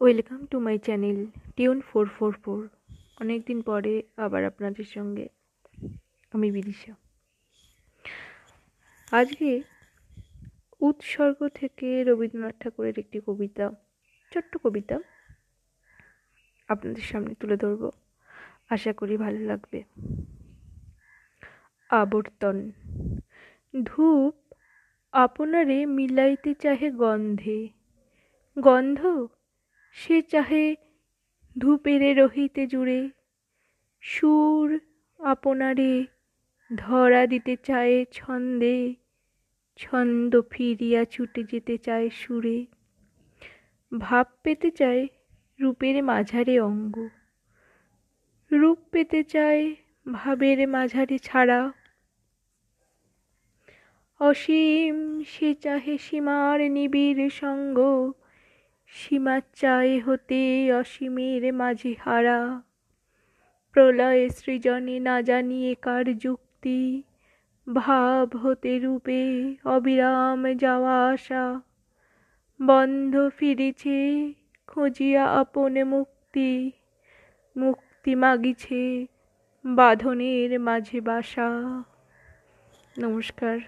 Welcome to my channel tune four four four অনেক দিন পরে আবার আপনাদের সঙ্গে আমি বিদিশা। আজকে উৎসর্গ থেকে রবীন্দ্রনাথ ঠাকুরের একটি কবিতা, ছোট্ট কবিতা আপনাদের সামনে তুলে ধরব। আশা করি ভালো লাগবে। আবর্তন। ধূপ আপনারে মিলাইতে চাহে গন্ধে। গন্ধ সে চাহে ধূপেরে রহিতে জুড়ে। সুর আপনারে ধরা দিতে চায় ছন্দে, ছন্দ ফিরিয়া ছুটে যেতে চায় সুরে। ভাব পেতে চায় রূপের মাঝারে অঙ্গ। রূপ পেতে চায় ভাবের মাঝারে ছাড়া। অসীম সে চাহে সীমার নিবিড় সঙ্গ। সীমা চায় হতে অসীমের মাঝে হারা। প্রলয় সৃজনে না জানিয়ে কার যুক্তি, ভাব হতে রূপে অবিরাম যাওয়া আসা বন্ধ ফিরেছে, খুঁজিয়া আপন মুক্তি। মুক্তি মাগিছে বাঁধনের মাঝে বাসা। নমস্কার।